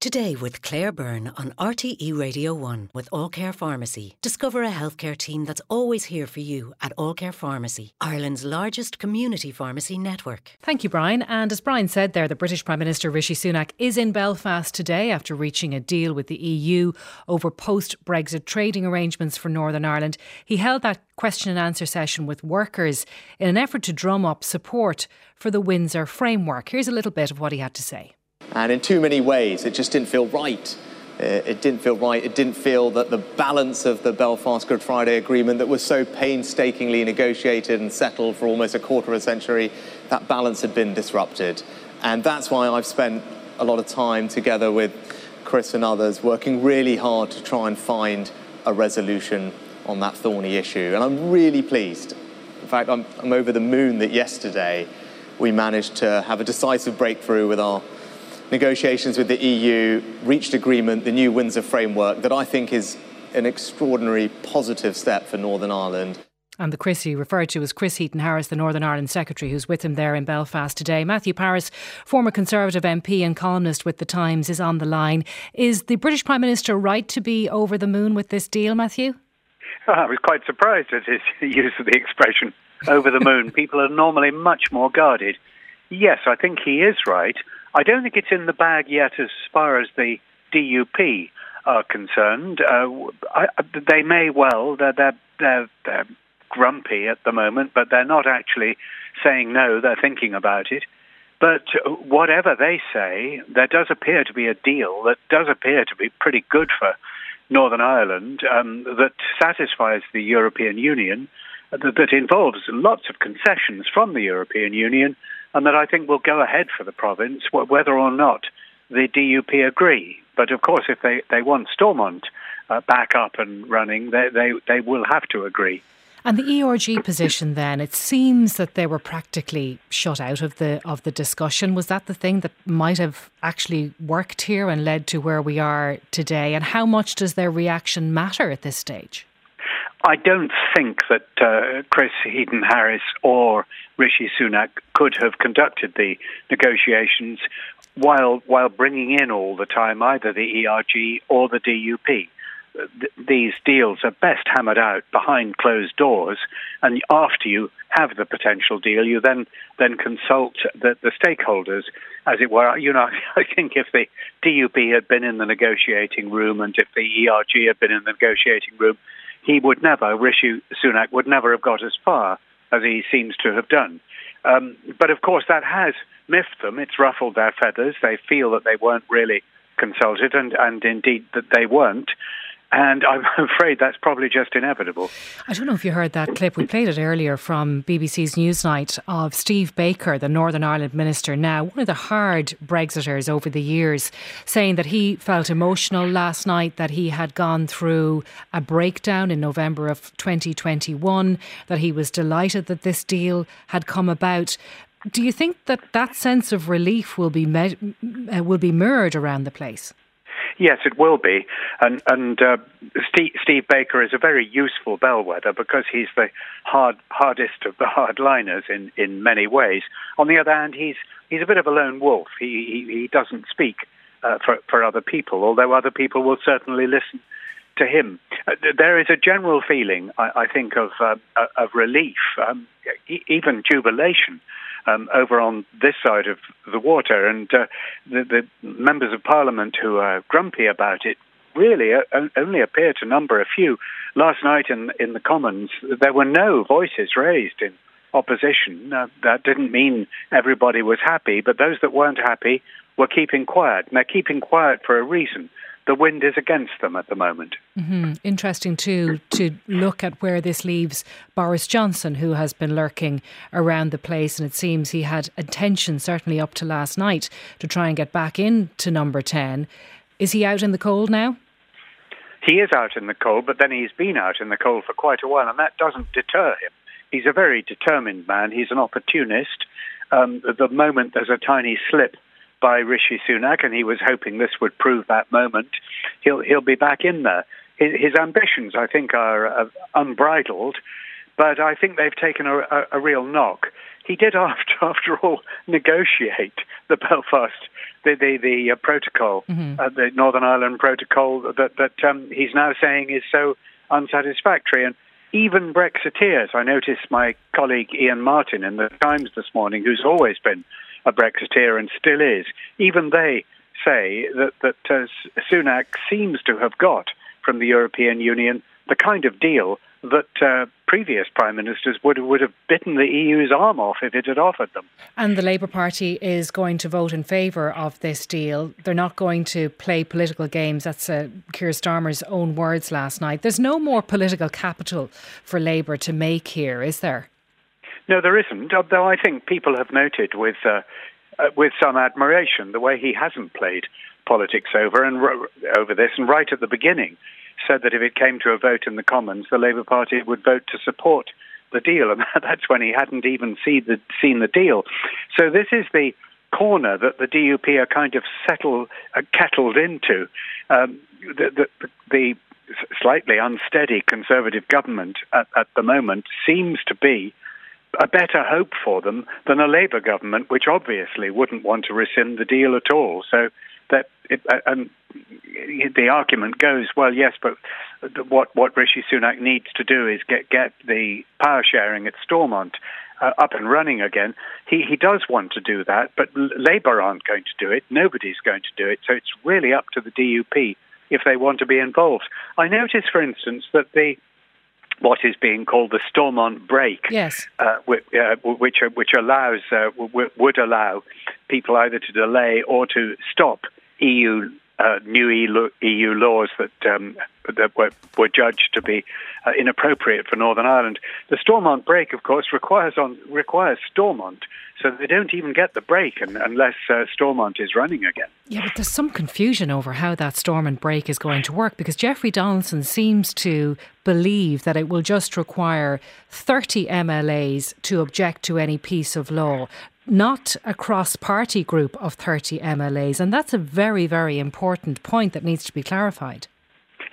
Today with Claire Byrne on RTE Radio 1 with Allcare Pharmacy. Discover a healthcare team that's always here for you at Allcare Pharmacy, Ireland's largest community pharmacy network. Thank you, Brian. And as Brian said there, the British Prime Minister Rishi Sunak is in Belfast today after reaching a deal with the EU over post Brexit trading arrangements for Northern Ireland. He held that question and answer session with workers in an effort to drum up support for the Windsor framework. Here's a little bit of what he had to say. And in too many ways, it just didn't feel right. It didn't feel right. It didn't feel that the balance of the Belfast Good Friday Agreement that was so painstakingly negotiated and settled for almost a quarter of a century, that balance had been disrupted. And that's why I've spent a lot of time together with Chris and others working really hard to try and find a resolution on that thorny issue. And I'm really pleased. In fact, I'm, I'm over the moon that yesterday we managed to have a decisive breakthrough with our negotiations with the EU reached agreement, the new Windsor framework, that I think is an extraordinary positive step for Northern Ireland. And the Chris he referred to was Chris Heaton Harris, the Northern Ireland Secretary, who's with him there in Belfast today. Matthew Parris, former Conservative MP and columnist with The Times, is on the line. Is the British Prime Minister right to be over the moon with this deal, Matthew? Oh, I was quite surprised at his use of the expression over the moon. People are normally much more guarded. Yes, I think he is right. I don't think it's in the bag yet as far as the DUP are concerned. Uh, I, they may well, they're, they're, they're, they're grumpy at the moment, but they're not actually saying no, they're thinking about it. But whatever they say, there does appear to be a deal that does appear to be pretty good for Northern Ireland um, that satisfies the European Union, that, that involves lots of concessions from the European Union and that I think will go ahead for the province, whether or not the DUP agree. But of course, if they, they want Stormont uh, back up and running, they, they, they will have to agree. And the ERG position then, it seems that they were practically shut out of the of the discussion. Was that the thing that might have actually worked here and led to where we are today? And how much does their reaction matter at this stage? I don't think that uh, Chris Heaton Harris or Rishi Sunak could have conducted the negotiations while while bringing in all the time either the ERG or the DUP. these deals are best hammered out behind closed doors, and after you have the potential deal, you then then consult the, the stakeholders, as it were. You know, I think if the DUP had been in the negotiating room and if the ERG had been in the negotiating room, he would never, Rishi Sunak would never have got as far as he seems to have done. Um, but of course, that has miffed them. It's ruffled their feathers. They feel that they weren't really consulted, and, and indeed that they weren't. And I'm afraid that's probably just inevitable. I don't know if you heard that clip. We played it earlier from BBC's Newsnight of Steve Baker, the Northern Ireland minister, now one of the hard Brexiters over the years, saying that he felt emotional last night, that he had gone through a breakdown in November of 2021, that he was delighted that this deal had come about. Do you think that that sense of relief will be me- will be mirrored around the place? Yes, it will be. And, and uh, Steve, Steve, Baker is a very useful bellwether because he's the hard, hardest of the hardliners in, in many ways. On the other hand, he's, he's a bit of a lone wolf. He, he, he doesn't speak uh, for, for other people, although other people will certainly listen to him. Uh, there is a general feeling, I, I think, of, uh, of relief, um, even jubilation um, over on this side of the water. And uh, the, the, members of parliament who are grumpy about it really uh, only appear to number a few. Last night in, in the Commons, there were no voices raised in opposition. Uh, that didn't mean everybody was happy, but those that weren't happy were keeping quiet. And they're keeping quiet for a reason the wind is against them at the moment. Mm-hmm. Interesting too to look at where this leaves Boris Johnson, who has been lurking around the place, and it seems he had intention, certainly up to last night, to try and get back into number ten. Is he out in the cold now? He is out in the cold, but then he's been out in the cold for quite a while, and that doesn't deter him. He's a very determined man. He's an opportunist. Um, the moment there's a tiny slip by Rishi Sunak, and he was hoping this would prove that moment. He'll he'll be back in there. His, his ambitions, I think, are uh, unbridled, but I think they've taken a, a, a real knock. he did, after after all, negotiate the Belfast the the, the uh, protocol, mm-hmm. uh, the Northern Ireland protocol that that um, he's now saying is so unsatisfactory. And even Brexiteers, I noticed my colleague Iain Martin in the Times this morning, who's always been a Brexiteer and still is, even they say that that uh, Sunak seems to have got from the European Union the kind of deal that uh, previous prime ministers would would have bitten the EU's arm off if it had offered them. And the Labour Party is going to vote in favour of this deal. They're not going to play political games. That's uh, Keir Starmer's own words last night. There's no more political capital for Labour to make here, is there? No, there isn't. Though I think people have noted with uh, uh, with some admiration the way he hasn't played politics over and over this, and right at the beginning said that if it came to a vote in the Commons, the Labour Party would vote to support the deal, and that's when he hadn't even see the, seen the deal. So this is the corner that the DUP are kind of settled, uh, kettled into. Um, the, the, the, slightly unsteady Conservative government at, at the moment seems to be a better hope for them than a Labour government, which obviously wouldn't want to rescind the deal at all. So that it, uh, and the argument goes, well, yes, but what what Rishi Sunak needs to do is get get the power sharing at Stormont uh, up and running again. He he does want to do that, but Labour aren't going to do it. Nobody's going to do it. So it's really up to the DUP if they want to be involved. I notice, for instance, that the what is being called the Stormont brake, yes, uh, which, uh, which which allows uh, would allow people either to delay or to stop EU uh, new EU laws that um, that were, were, judged to be uh, inappropriate for Northern Ireland. The Stormont brake, of course, requires on requires Stormont, so they don't even get the brake and, unless uh, Stormont is running again. Yeah, but there's some confusion over how that Stormont brake is going to work because Jeffrey Donaldson seems to believe that it will just require 30 MLAs to object to any piece of law not a cross party group of 30 MLAs. And that's a very, very important point that needs to be clarified.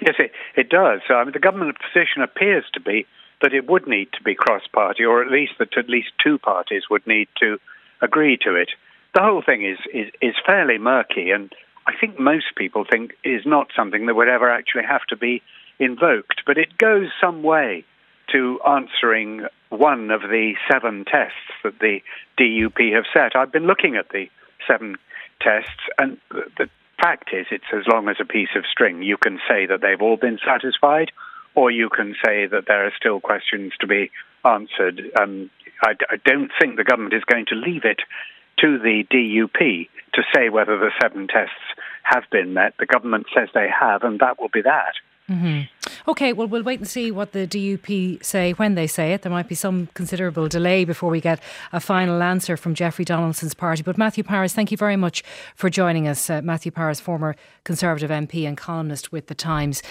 Yes, it, it does. I mean, the government position appears to be that it would need to be cross party, or at least that at least two parties would need to agree to it. The whole thing is, is, is fairly murky, and I think most people think is not something that would ever actually have to be invoked, but it goes some way to answering one of the seven tests that the DUP have set. I've been looking at the seven tests, and the fact is, it's as long as a piece of string. You can say that they've all been satisfied, or you can say that there are still questions to be answered. Um, I, I don't think the government is going to leave it to the DUP to say whether the seven tests have been met. The government says they have, and that will be that. Mm-hmm. Okay, well, we'll wait and see what the DUP say when they say it. There might be some considerable delay before we get a final answer from Jeffrey Donaldson's party. But Matthew Parris, thank you very much for joining us. Uh, Matthew Parris, former Conservative MP and columnist with The Times.